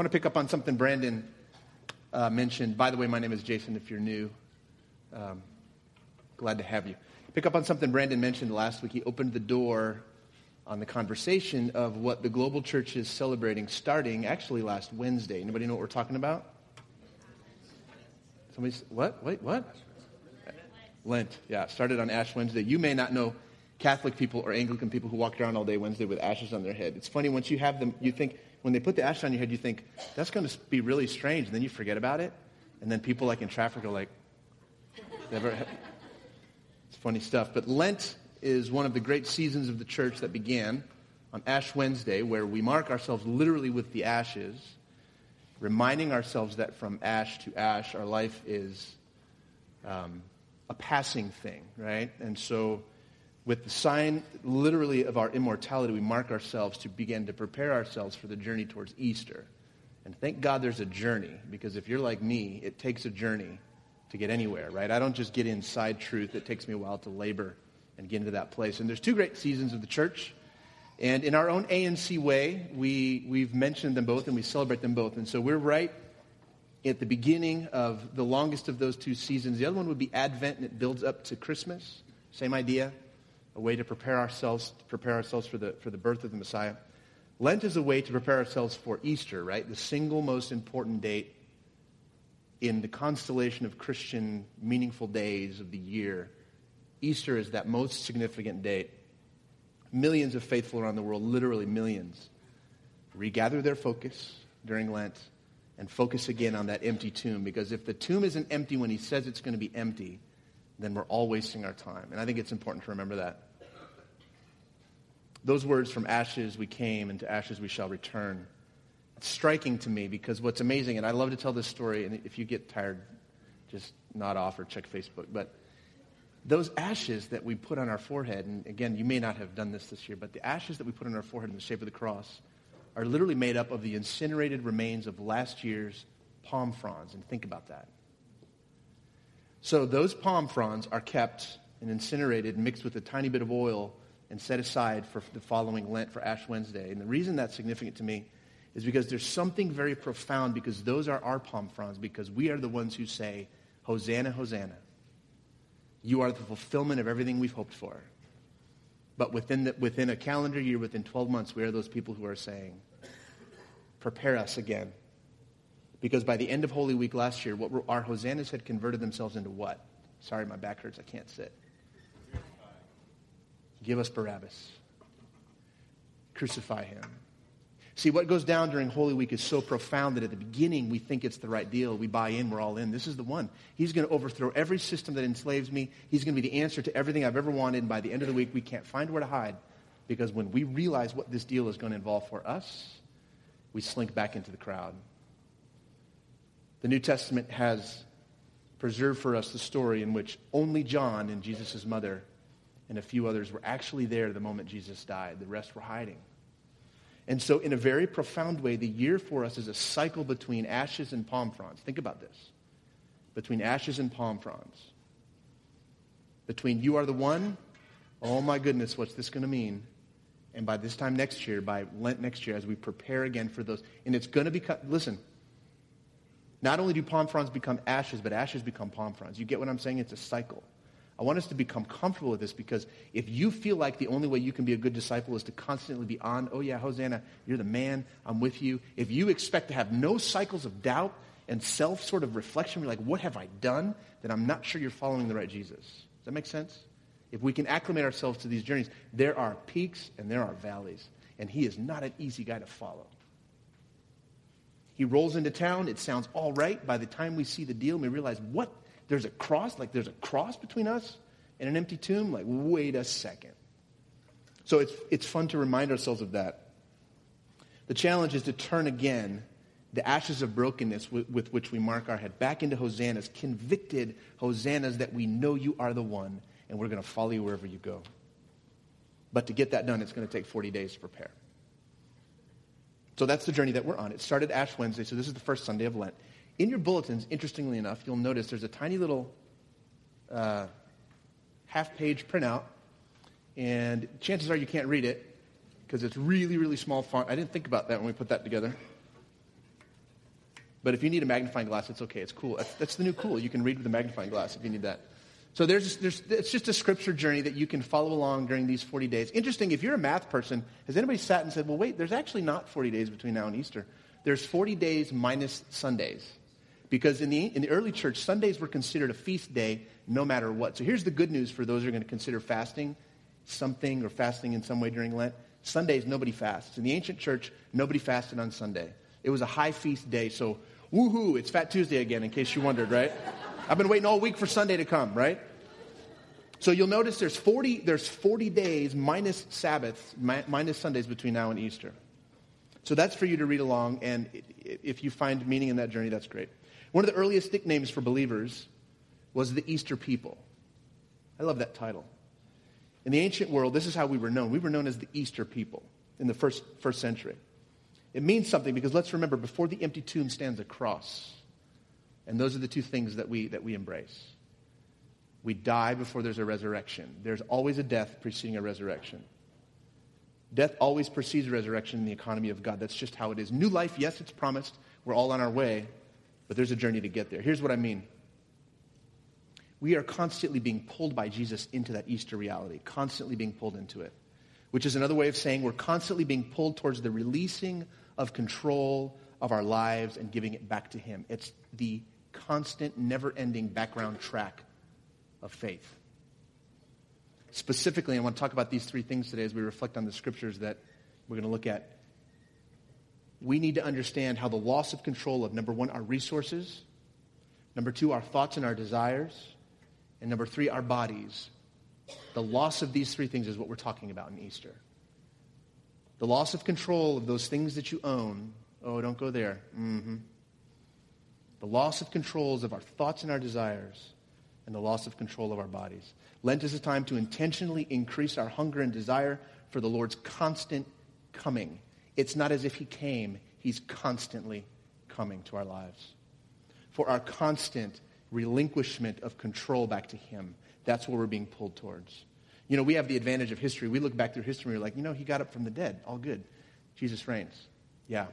want to pick up on something Brandon uh, mentioned. By the way, my name is Jason if you're new. Um, glad to have you. Pick up on something Brandon mentioned last week. He opened the door on the conversation of what the global church is celebrating starting actually last Wednesday. Anybody know what we're talking about? Somebody's, what? Wait, what? Lent. Yeah, started on Ash Wednesday. You may not know Catholic people or Anglican people who walk around all day Wednesday with ashes on their head. It's funny, once you have them, you think, when they put the ashes on your head, you think, that's going to be really strange. And then you forget about it. And then people like in traffic are like, never. It's funny stuff. But Lent is one of the great seasons of the church that began on Ash Wednesday, where we mark ourselves literally with the ashes, reminding ourselves that from ash to ash, our life is um, a passing thing, right? And so with the sign literally of our immortality, we mark ourselves to begin to prepare ourselves for the journey towards Easter. And thank God there's a journey, because if you're like me, it takes a journey to get anywhere, right? I don't just get inside truth. It takes me a while to labor and get into that place. And there's two great seasons of the church. And in our own ANC way, we, we've mentioned them both and we celebrate them both. And so we're right at the beginning of the longest of those two seasons. The other one would be Advent, and it builds up to Christmas. Same idea a way to prepare ourselves, to prepare ourselves for the, for the birth of the Messiah. Lent is a way to prepare ourselves for Easter, right? The single most important date in the constellation of Christian meaningful days of the year. Easter is that most significant date. Millions of faithful around the world, literally millions, regather their focus during Lent and focus again on that empty tomb. Because if the tomb isn't empty when he says it's going to be empty, then we're all wasting our time. And I think it's important to remember that. Those words, from ashes we came and to ashes we shall return. It's striking to me because what's amazing, and I love to tell this story, and if you get tired, just nod off or check Facebook. But those ashes that we put on our forehead, and again, you may not have done this this year, but the ashes that we put on our forehead in the shape of the cross are literally made up of the incinerated remains of last year's palm fronds. And think about that. So those palm fronds are kept and incinerated, mixed with a tiny bit of oil, and set aside for the following Lent for Ash Wednesday. And the reason that's significant to me is because there's something very profound because those are our palm fronds, because we are the ones who say, Hosanna, Hosanna. You are the fulfillment of everything we've hoped for. But within, the, within a calendar year, within 12 months, we are those people who are saying, Prepare us again because by the end of Holy Week last year, what were, our hosannas had converted themselves into what? Sorry, my back hurts. I can't sit. Give us Barabbas. Crucify him. See, what goes down during Holy Week is so profound that at the beginning we think it's the right deal. We buy in, we're all in. This is the one. He's going to overthrow every system that enslaves me. He's going to be the answer to everything I've ever wanted. And by the end of the week, we can't find where to hide because when we realize what this deal is going to involve for us, we slink back into the crowd. The New Testament has preserved for us the story in which only John and Jesus' mother and a few others were actually there the moment Jesus died. The rest were hiding. And so, in a very profound way, the year for us is a cycle between ashes and palm fronds. Think about this between ashes and palm fronds. Between you are the one, oh my goodness, what's this going to mean? And by this time next year, by Lent next year, as we prepare again for those, and it's going to become, listen, not only do palm fronds become ashes, but ashes become palm fronds. You get what I'm saying? It's a cycle. I want us to become comfortable with this because if you feel like the only way you can be a good disciple is to constantly be on, oh yeah, Hosanna, you're the man, I'm with you. If you expect to have no cycles of doubt and self sort of reflection, you're like, what have I done? Then I'm not sure you're following the right Jesus. Does that make sense? If we can acclimate ourselves to these journeys, there are peaks and there are valleys. And he is not an easy guy to follow. He rolls into town. It sounds all right. By the time we see the deal, we realize, what? There's a cross? Like there's a cross between us and an empty tomb? Like, wait a second. So it's, it's fun to remind ourselves of that. The challenge is to turn again the ashes of brokenness with, with, which we mark our head back into hosannas, convicted hosannas that we know you are the one and we're going to follow you wherever you go. But to get that done, it's going to take 40 days to prepare. So that's the journey that we're on. It started Ash Wednesday, so this is the first Sunday of Lent. In your bulletins, interestingly enough, you'll notice there's a tiny little uh, half page printout, and chances are you can't read it because it's really, really small font. I didn't think about that when we put that together. But if you need a magnifying glass, it's okay. It's cool. That's, that's the new cool. You can read with a magnifying glass if you need that. So there's, there's, it's just a scripture journey that you can follow along during these 40 days. Interesting, if you're a math person, has anybody sat and said, well, wait, there's actually not 40 days between now and Easter? There's 40 days minus Sundays. Because in the, in the early church, Sundays were considered a feast day no matter what. So here's the good news for those who are going to consider fasting something or fasting in some way during Lent. Sundays, nobody fasts. In the ancient church, nobody fasted on Sunday. It was a high feast day, so woohoo, it's Fat Tuesday again, in case you wondered, right? I've been waiting all week for Sunday to come, right? So you'll notice there's 40, there's 40 days minus Sabbaths, minus Sundays between now and Easter. So that's for you to read along, and if you find meaning in that journey, that's great. One of the earliest nicknames for believers was the Easter people. I love that title. In the ancient world, this is how we were known. We were known as the Easter people in the first, first century. It means something because let's remember, before the empty tomb stands a cross. And those are the two things that we, that we embrace. We die before there's a resurrection. There's always a death preceding a resurrection. Death always precedes resurrection in the economy of God. That's just how it is. New life, yes, it's promised. We're all on our way, but there's a journey to get there. Here's what I mean we are constantly being pulled by Jesus into that Easter reality, constantly being pulled into it, which is another way of saying we're constantly being pulled towards the releasing of control of our lives and giving it back to Him. It's the constant, never ending background track of faith. Specifically, I want to talk about these three things today as we reflect on the scriptures that we're going to look at. We need to understand how the loss of control of number one, our resources, number two, our thoughts and our desires, and number three, our bodies. The loss of these three things is what we're talking about in Easter. The loss of control of those things that you own. Oh, don't go there. Mm-hmm. The loss of controls of our thoughts and our desires, and the loss of control of our bodies. Lent is a time to intentionally increase our hunger and desire for the Lord's constant coming. It's not as if He came, He's constantly coming to our lives. For our constant relinquishment of control back to Him. That's what we're being pulled towards. You know, we have the advantage of history. We look back through history and we're like, you know, He got up from the dead. All good. Jesus reigns. Yeah.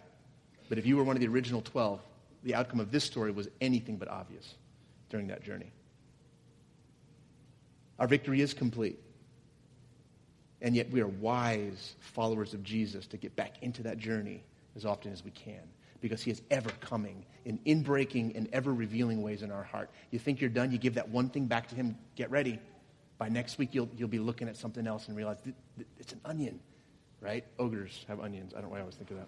But if you were one of the original 12, the outcome of this story was anything but obvious during that journey. Our victory is complete. And yet we are wise followers of Jesus to get back into that journey as often as we can because he is ever coming in inbreaking and ever revealing ways in our heart. You think you're done, you give that one thing back to him, get ready. By next week, you'll, you'll be looking at something else and realize it's an onion, right? Ogres have onions. I don't know why I always think of that.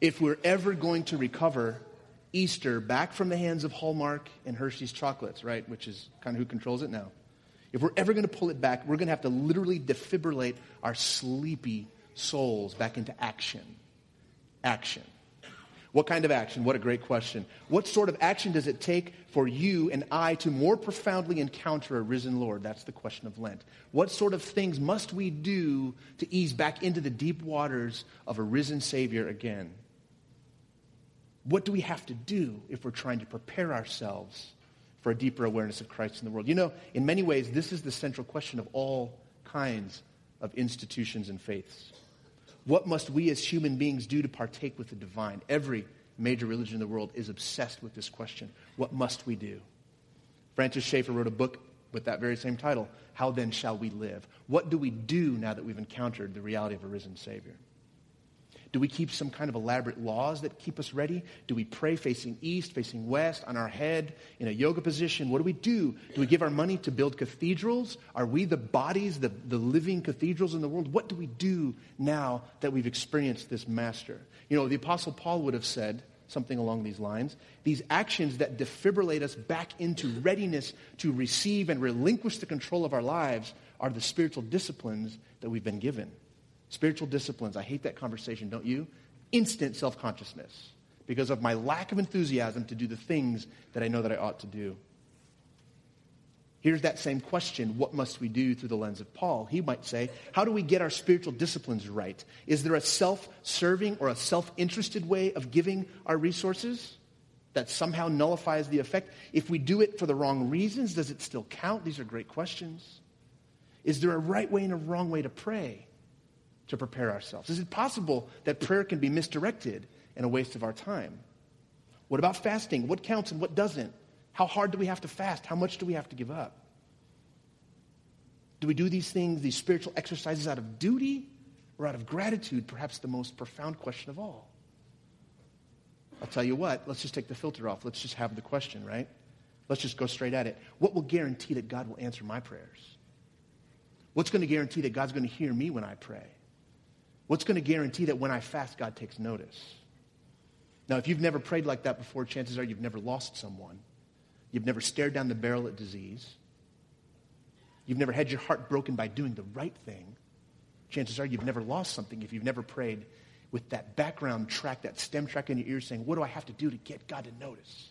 If we're ever going to recover Easter back from the hands of Hallmark and Hershey's chocolates, right, which is kind of who controls it now. If we're ever going to pull it back, we're going to have to literally defibrillate our sleepy souls back into action action. What kind of action? What a great question. What sort of action does it take for you and I to more profoundly encounter a risen Lord? That's the question of Lent. What sort of things must we do to ease back into the deep waters of a risen Savior again? What do we have to do if we're trying to prepare ourselves for a deeper awareness of Christ in the world? You know, in many ways, this is the central question of all kinds of institutions and faiths. What must we as human beings do to partake with the divine? Every major religion in the world is obsessed with this question. What must we do? Francis Schaeffer wrote a book with that very same title, How Then Shall We Live? What do we do now that we've encountered the reality of a risen Savior? Do we keep some kind of elaborate laws that keep us ready? Do we pray facing east, facing west, on our head, in a yoga position? What do we do? Do we give our money to build cathedrals? Are we the bodies, the, the living cathedrals in the world? What do we do now that we've experienced this master? You know, the Apostle Paul would have said something along these lines. These actions that defibrillate us back into readiness to receive and relinquish the control of our lives are the spiritual disciplines that we've been given. Spiritual disciplines, I hate that conversation, don't you? Instant self consciousness because of my lack of enthusiasm to do the things that I know that I ought to do. Here's that same question what must we do through the lens of Paul? He might say, How do we get our spiritual disciplines right? Is there a self serving or a self interested way of giving our resources that somehow nullifies the effect? If we do it for the wrong reasons, does it still count? These are great questions. Is there a right way and a wrong way to pray? To prepare ourselves? Is it possible that prayer can be misdirected and a waste of our time. What about fasting? What counts and what doesn't? How hard do we have to fast? How much do we have to give up? Do we do these things, these spiritual exercises, out of duty or out of gratitude? Perhaps the most profound question of all. I'll tell you what, let's just take the filter off. Let's just have the question, right? Let's just go straight at it. What will guarantee that God will answer my prayers? What's going to guarantee that God's going to hear me when I pray? What's going to guarantee that when I fast, God takes notice? Now, if you've never prayed like that before, chances are you've never lost someone. You've never stared down the barrel at disease. You've never had your heart broken by doing the right thing. Chances are you've never lost something if you've never prayed with that background track, that stem track in your ear saying, What do I have to do to get God to notice?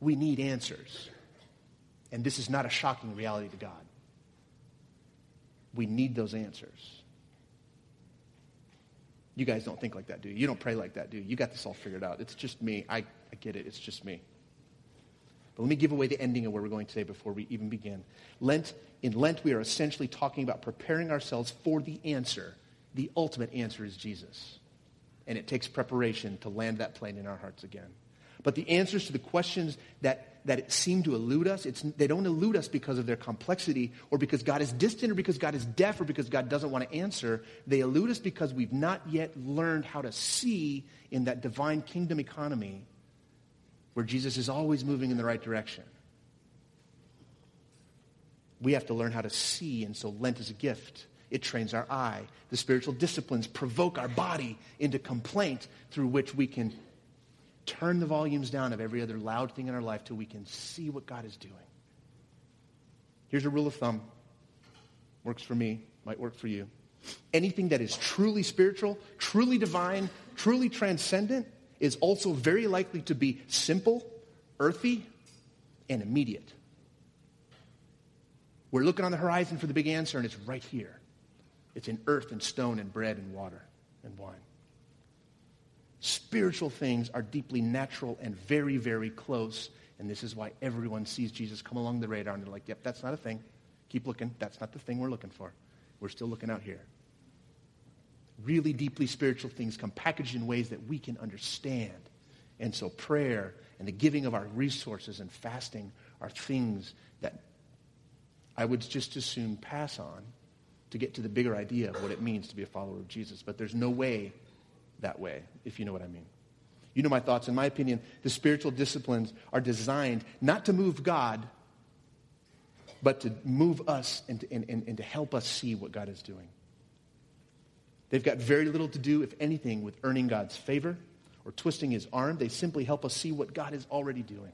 We need answers. And this is not a shocking reality to God. We need those answers. You guys don't think like that, do you? You don't pray like that, do you? You got this all figured out. It's just me. I, I get it. It's just me. But let me give away the ending of where we're going today before we even begin. Lent, in Lent, we are essentially talking about preparing ourselves for the answer. The ultimate answer is Jesus. And it takes preparation to land that plane in our hearts again. But the answers to the questions that, that seem to elude us, they don't elude us because of their complexity or because God is distant or because God is deaf or because God doesn't want to answer. They elude us because we've not yet learned how to see in that divine kingdom economy where Jesus is always moving in the right direction. We have to learn how to see, and so Lent is a gift. It trains our eye. The spiritual disciplines provoke our body into complaint through which we can turn the volumes down of every other loud thing in our life till we can see what God is doing. Here's a rule of thumb. Works for me, might work for you. Anything that is truly spiritual, truly divine, truly transcendent is also very likely to be simple, earthy, and immediate. We're looking on the horizon for the big answer, and it's right here. It's in earth and stone and bread and water and wine. Spiritual things are deeply natural and very, very close. And this is why everyone sees Jesus come along the radar and they're like, yep, that's not a thing. Keep looking. That's not the thing we're looking for. We're still looking out here. Really deeply spiritual things come packaged in ways that we can understand. And so prayer and the giving of our resources and fasting are things that I would just as soon pass on to get to the bigger idea of what it means to be a follower of Jesus. But there's no way that way, if you know what I mean. You know my thoughts. In my opinion, the spiritual disciplines are designed not to move God, but to move us and to, and, and, and to help us see what God is doing. They've got very little to do, if anything, with earning God's favor or twisting his arm. They simply help us see what God is already doing.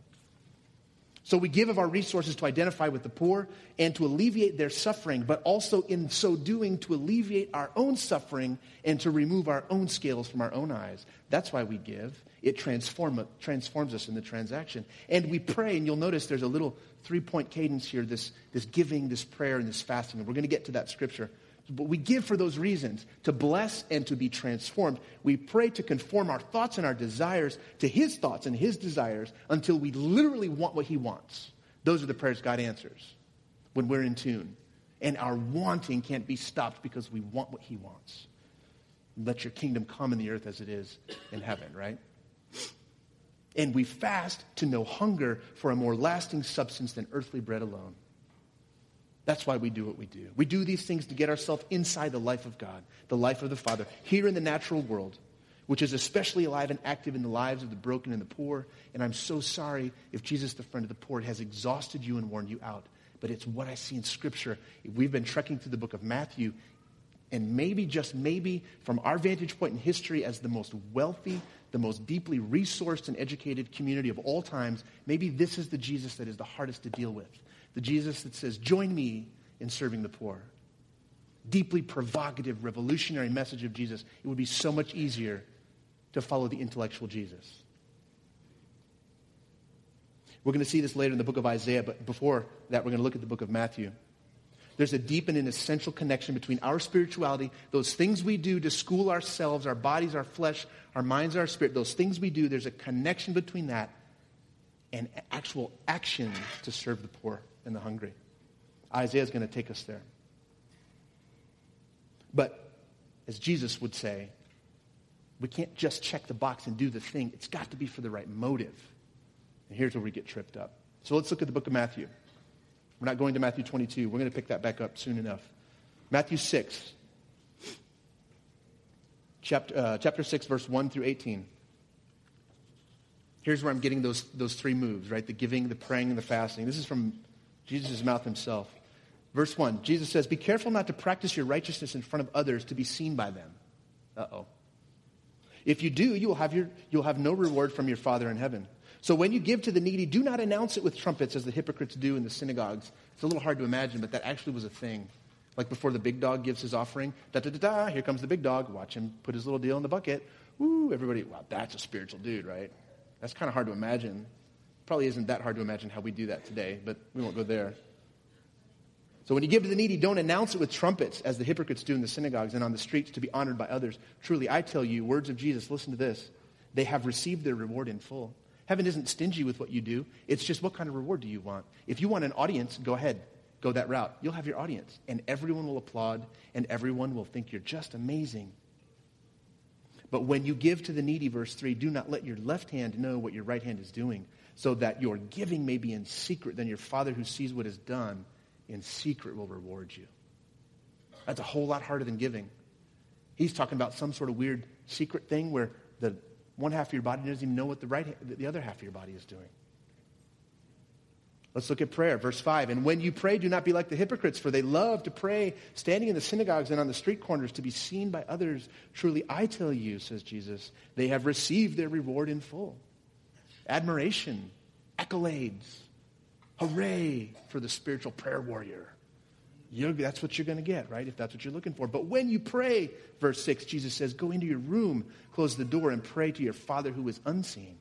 So we give of our resources to identify with the poor and to alleviate their suffering, but also in so doing to alleviate our own suffering and to remove our own scales from our own eyes. That's why we give. It transform, transforms us in the transaction. And we pray, and you'll notice there's a little three point cadence here this, this giving, this prayer, and this fasting. And we're going to get to that scripture. But we give for those reasons to bless and to be transformed. We pray to conform our thoughts and our desires to His thoughts and His desires until we literally want what He wants. Those are the prayers God answers when we're in tune. And our wanting can't be stopped because we want what He wants. Let your kingdom come in the earth as it is in heaven, right? And we fast to know hunger for a more lasting substance than earthly bread alone. That's why we do what we do. We do these things to get ourselves inside the life of God, the life of the Father, here in the natural world, which is especially alive and active in the lives of the broken and the poor. And I'm so sorry if Jesus, the friend of the poor, has exhausted you and worn you out. But it's what I see in Scripture. If We've been trekking through the book of Matthew, and maybe, just maybe, from our vantage point in history as the most wealthy, the most deeply resourced and educated community of all times, maybe this is the Jesus that is the hardest to deal with the Jesus that says, Join me in serving the poor. Deeply provocative, revolutionary message of Jesus. It would be so much easier to follow the intellectual Jesus. We're going to see this later in the book of Isaiah, but before that, we're going to look at the book of Matthew. There's a deep and an essential connection between our spirituality, those things we do to school ourselves, our bodies, our flesh, our minds, our spirit, those things we do, there's a connection between that and actual action to serve the poor and the hungry. Isaiah is going to take us there. But as Jesus would say, We can't just check the box and do the thing. It's got to be for the right motive. And here's where we get tripped up. So let's look at the book of Matthew. We're not going to Matthew 22. We're going to pick that back up soon enough. Matthew 6, chapter, uh, chapter 6, verse 1 through 18. Here's where I'm getting those, those three moves, right? The giving, the praying, and the fasting. This is from Jesus' mouth himself. Verse 1 Jesus says, Be careful not to practice your righteousness in front of others to be seen by them. Uh oh. If you do, you will have, your, you'll have no reward from your Father in heaven. So when you give to the needy, do not announce it with trumpets as the hypocrites do in the synagogues. It's a little hard to imagine, but that actually was a thing. Like before the big dog gives his offering, da da da da, here comes the big dog. Watch him put his little deal in the bucket. Woo, everybody, wow, that's a spiritual dude, right? That's kind of hard to imagine. Probably isn't that hard to imagine how we do that today, but we won't go there. So when you give to the needy, don't announce it with trumpets as the hypocrites do in the synagogues and on the streets to be honored by others. Truly, I tell you, words of Jesus, listen to this. They have received their reward in full. Heaven isn't stingy with what you do. It's just what kind of reward do you want? If you want an audience, go ahead. Go that route. You'll have your audience, and everyone will applaud, and everyone will think you're just amazing. But when you give to the needy, verse 3, do not let your left hand know what your right hand is doing, so that your giving may be in secret. Then your Father who sees what is done in secret will reward you. That's a whole lot harder than giving. He's talking about some sort of weird secret thing where the one half of your body doesn't even know what the, right, the other half of your body is doing. Let's look at prayer. Verse 5. And when you pray, do not be like the hypocrites, for they love to pray standing in the synagogues and on the street corners to be seen by others. Truly, I tell you, says Jesus, they have received their reward in full. Admiration, accolades, hooray for the spiritual prayer warrior. You're, that's what you're going to get, right? If that's what you're looking for. But when you pray, verse 6, Jesus says, go into your room, close the door, and pray to your Father who is unseen.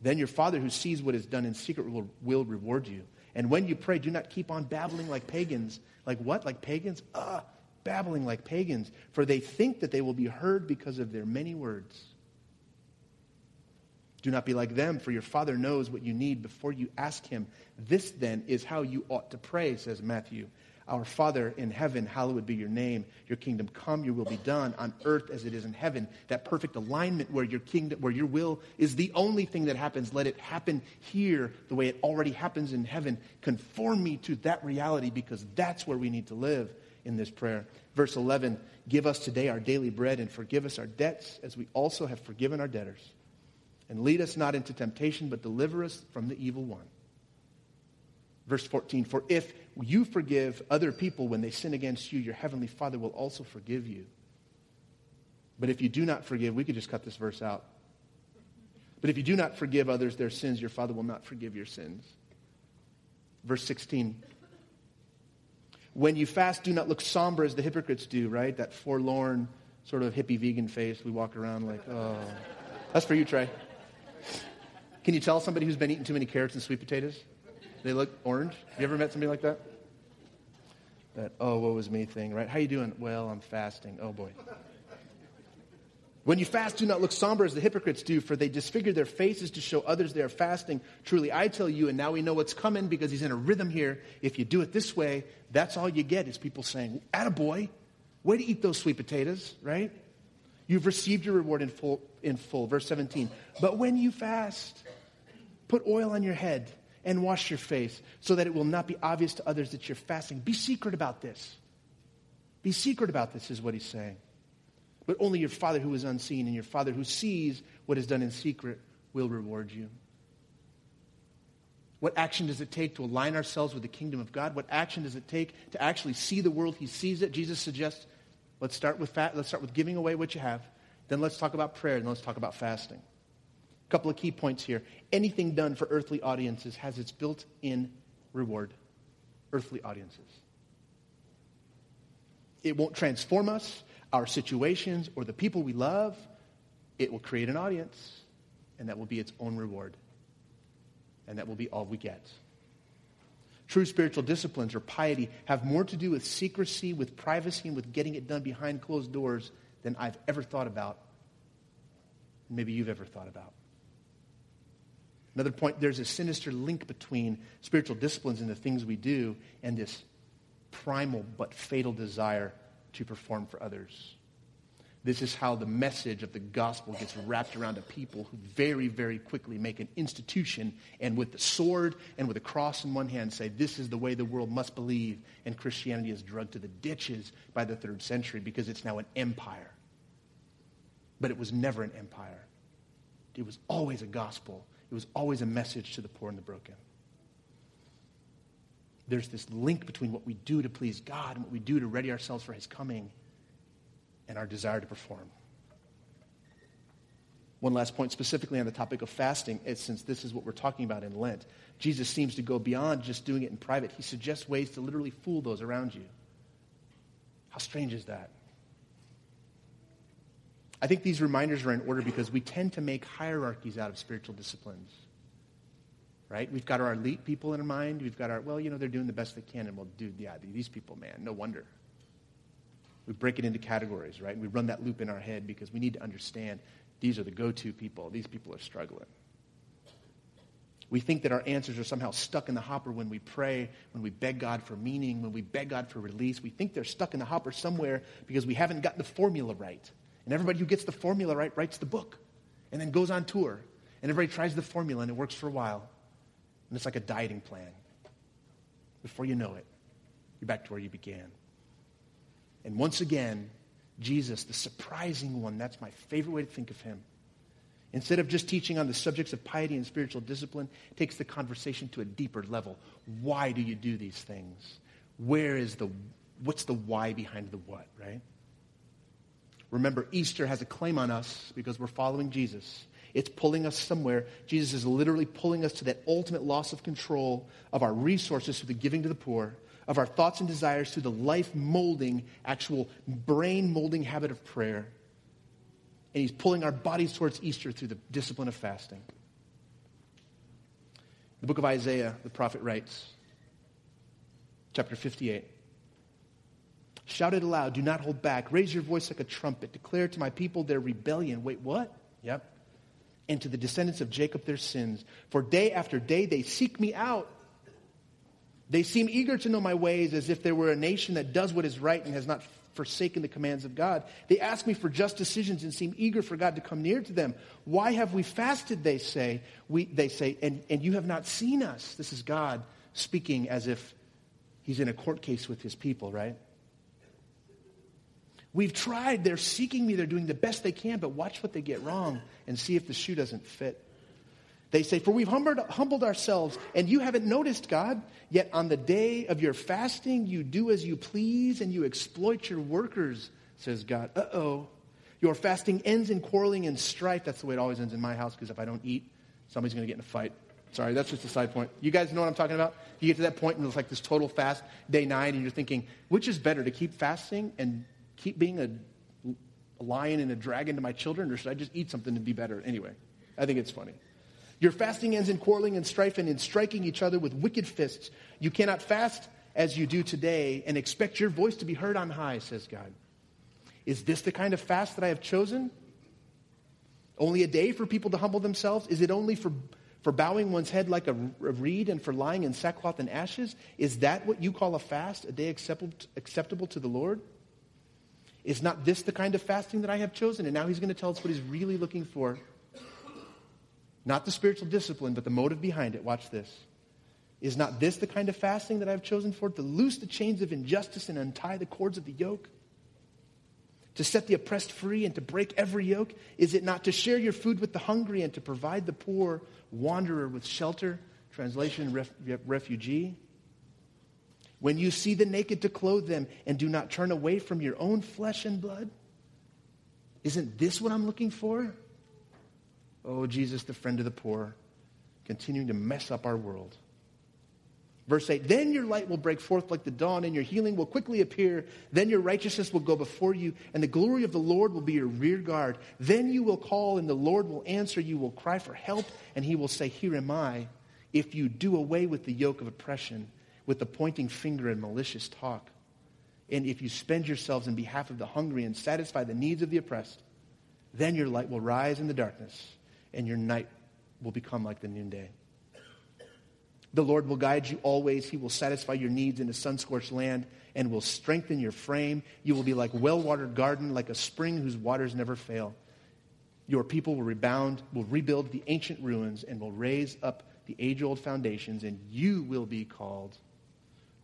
Then your Father who sees what is done in secret will, will reward you. And when you pray, do not keep on babbling like pagans. Like what? Like pagans? Ah, babbling like pagans. For they think that they will be heard because of their many words. Do not be like them, for your Father knows what you need before you ask Him. This then is how you ought to pray, says Matthew. Our Father in heaven, hallowed be your name. Your kingdom come, your will be done on earth as it is in heaven. That perfect alignment where your kingdom, where your will is the only thing that happens. Let it happen here the way it already happens in heaven. Conform me to that reality because that's where we need to live in this prayer. Verse 11, give us today our daily bread and forgive us our debts as we also have forgiven our debtors. And lead us not into temptation, but deliver us from the evil one. Verse 14, for if you forgive other people when they sin against you, your heavenly Father will also forgive you. But if you do not forgive, we could just cut this verse out. But if you do not forgive others their sins, your Father will not forgive your sins. Verse 16. When you fast, do not look somber as the hypocrites do, right? That forlorn, sort of hippie vegan face. We walk around like, oh. That's for you, Trey. Can you tell somebody who's been eating too many carrots and sweet potatoes? They look orange. You ever met somebody like that? That, oh, what was me thing, right? How you doing? Well, I'm fasting. Oh, boy. When you fast, do not look somber as the hypocrites do, for they disfigure their faces to show others they are fasting. Truly, I tell you, and now we know what's coming because he's in a rhythm here. If you do it this way, that's all you get is people saying, Attaboy, way to eat those sweet potatoes, right? You've received your reward in full, in full. Verse 17. But when you fast, put oil on your head and wash your face so that it will not be obvious to others that you're fasting. Be secret about this. Be secret about this, is what he's saying. But only your Father who is unseen and your Father who sees what is done in secret will reward you. What action does it take to align ourselves with the kingdom of God? What action does it take to actually see the world he sees it? Jesus suggests let's start with fat, let's start with giving away what you have. Then let's talk about prayer and let's talk about fasting A couple of key points here. Anything done for earthly audiences has its built in reward. Earthly audiences. It won't transform us, our situations, or the people we love. It will create an audience, and that will be its own reward. And that will be all we get. True spiritual disciplines or piety have more to do with secrecy, with privacy, and with getting it done behind closed doors than I've ever thought about. Maybe you've ever thought about. Another point, there's a sinister link between spiritual disciplines and the things we do and this primal but fatal desire to perform for others. This is how the message of the gospel gets wrapped around a people who very, very quickly make an institution and with the sword and with a cross in one hand say, this is the way the world must believe. And Christianity is drugged to the ditches by the third century because it's now an empire. But it was never an empire. It was always a gospel. It was always a message to the poor and the broken. There's this link between what we do to please God and what we do to ready ourselves for his coming and our desire to perform. One last point, specifically on the topic of fasting, since this is what we're talking about in Lent. Jesus seems to go beyond just doing it in private. He suggests ways to literally fool those around you. How strange is that? I think these reminders are in order because we tend to make hierarchies out of spiritual disciplines. Right? We've got our elite people in our mind. We've got our, well, you know, they're doing the best they can. And well, dude, yeah, these people, man, no wonder. We break it into categories, right? And we run that loop in our head because we need to understand these are the go to people. These people are struggling. We think that our answers are somehow stuck in the hopper when we pray, when we beg God for meaning, when we beg God for release. We think they're stuck in the hopper somewhere because we haven't gotten the formula right. And everybody who gets the formula right writes the book and then goes on tour. And everybody tries the formula and it works for a while. And it's like a dieting plan. Before you know it, you're back to where you began. And once again, Jesus, the surprising one, that's my favorite way to think of him. Instead of just teaching on the subjects of piety and spiritual discipline, takes the conversation to a deeper level. Why do you do these things? Where is the, what's the why behind the what, right? Remember, Easter has a claim on us because we're following Jesus. It's pulling us somewhere. Jesus is literally pulling us to that ultimate loss of control of our resources through the giving to the poor of our thoughts and desires through the life molding, actual brain molding habit of prayer. And he's pulling our bodies towards Easter through the discipline of fasting. The book of Isaiah, the prophet writes, chapter 58. Shout it aloud, do not hold back. Raise your voice like a trumpet. Declare to my people their rebellion. Wait, what? Yep. And to the descendants of Jacob their sins. For day after day they seek me out they seem eager to know my ways as if they were a nation that does what is right and has not forsaken the commands of God. They ask me for just decisions and seem eager for God to come near to them. Why have we fasted, they say, we, they say, and, and you have not seen us? This is God speaking as if he's in a court case with his people, right? We've tried. They're seeking me. They're doing the best they can, but watch what they get wrong and see if the shoe doesn't fit. They say, For we've humbled, humbled ourselves, and you haven't noticed, God. Yet on the day of your fasting, you do as you please, and you exploit your workers, says God. Uh oh. Your fasting ends in quarreling and strife. That's the way it always ends in my house, because if I don't eat, somebody's going to get in a fight. Sorry, that's just a side point. You guys know what I'm talking about? You get to that point and it's like this total fast, day nine, and you're thinking, which is better, to keep fasting and keep being a, a lion and a dragon to my children, or should I just eat something to be better? Anyway, I think it's funny. Your fasting ends in quarreling and strife and in striking each other with wicked fists. You cannot fast as you do today and expect your voice to be heard on high, says God. Is this the kind of fast that I have chosen? Only a day for people to humble themselves? Is it only for, for bowing one's head like a, reed and for lying in sackcloth and ashes? Is that what you call a fast, a day acceptable to the Lord? Is not this the kind of fasting that I have chosen? And now he's going to tell us what he's really looking for not the spiritual discipline, but the motive behind it. Watch this. Is not this the kind of fasting that I've chosen for? To loose the chains of injustice and untie the cords of the yoke? To set the oppressed free and to break every yoke? Is it not to share your food with the hungry and to provide the poor wanderer with shelter? Translation, ref, refugee. When you see the naked, to clothe them and do not turn away from your own flesh and blood? Isn't this what I'm looking for? Oh, Jesus, the friend of the poor, continuing to mess up our world. Verse 8, then your light will break forth like the dawn, and your healing will quickly appear. Then your righteousness will go before you, and the glory of the Lord will be your rear guard. Then you will call, and the Lord will answer. You will cry for help, and he will say, Here am I. If you do away with the yoke of oppression, with the pointing finger and malicious talk, and if you spend yourselves in behalf of the hungry and satisfy the needs of the oppressed, then your light will rise in the darkness and your night will become like the noonday. The Lord will guide you always. He will satisfy your needs in a sun scorched land and will strengthen your frame. You will be like well-watered garden, like a spring whose waters never fail. Your people will rebound, will rebuild the ancient ruins, and will raise up the age-old foundations, and you will be called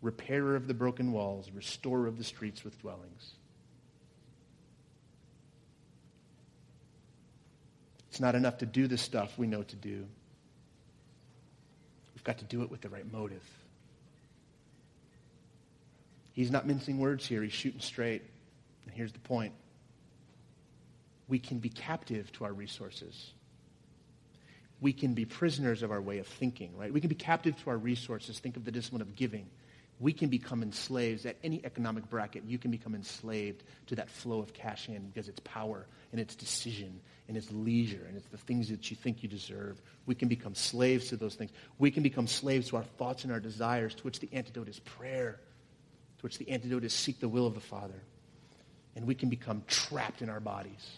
repairer of the broken walls, restorer of the streets with dwellings. It's not enough to do the stuff we know to do. We've got to do it with the right motive. He's not mincing words here. He's shooting straight. And here's the point. We can be captive to our resources. We can be prisoners of our way of thinking, right? We can be captive to our resources. Think of the discipline of giving we can become enslaved at any economic bracket. You can become enslaved to that flow of cash in because it's power and it's decision and it's leisure and it's the things that you think you deserve. We can become slaves to those things. We can become slaves to our thoughts and our desires, to which the antidote is prayer, to which the antidote is seek the will of the Father. And we can become trapped in our bodies.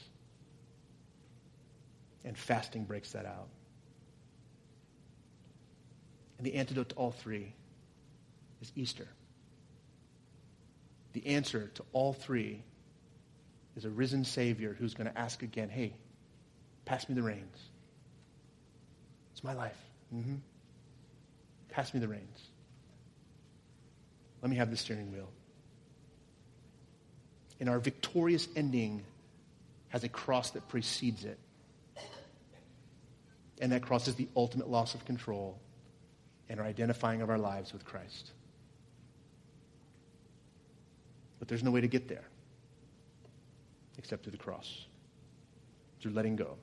And fasting breaks that out. And the antidote to all three is Easter. The answer to all three is a risen Savior who's going to ask again, hey, pass me the reins. It's my life. Mm-hmm. Pass me the reins. Let me have the steering wheel. And our victorious ending has a cross that precedes it. And that cross is the ultimate loss of control and our identifying of our lives with Christ. But there's no way to get there except through the cross, through letting go.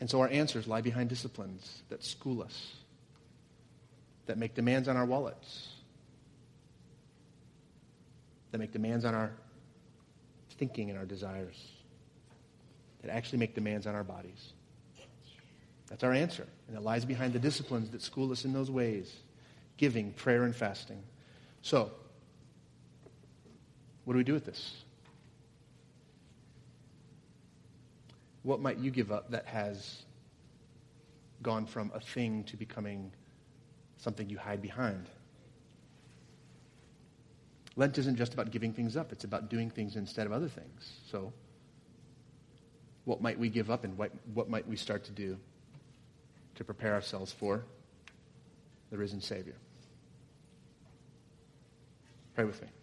And so our answers lie behind disciplines that school us, that make demands on our wallets, that make demands on our thinking and our desires, that actually make demands on our bodies. That's our answer. And it lies behind the disciplines that school us in those ways giving, prayer, and fasting. So, what do we do with this? What might you give up that has gone from a thing to becoming something you hide behind? Lent isn't just about giving things up, it's about doing things instead of other things. So, what might we give up and what, what might we start to do to prepare ourselves for the risen Savior? Pray with me.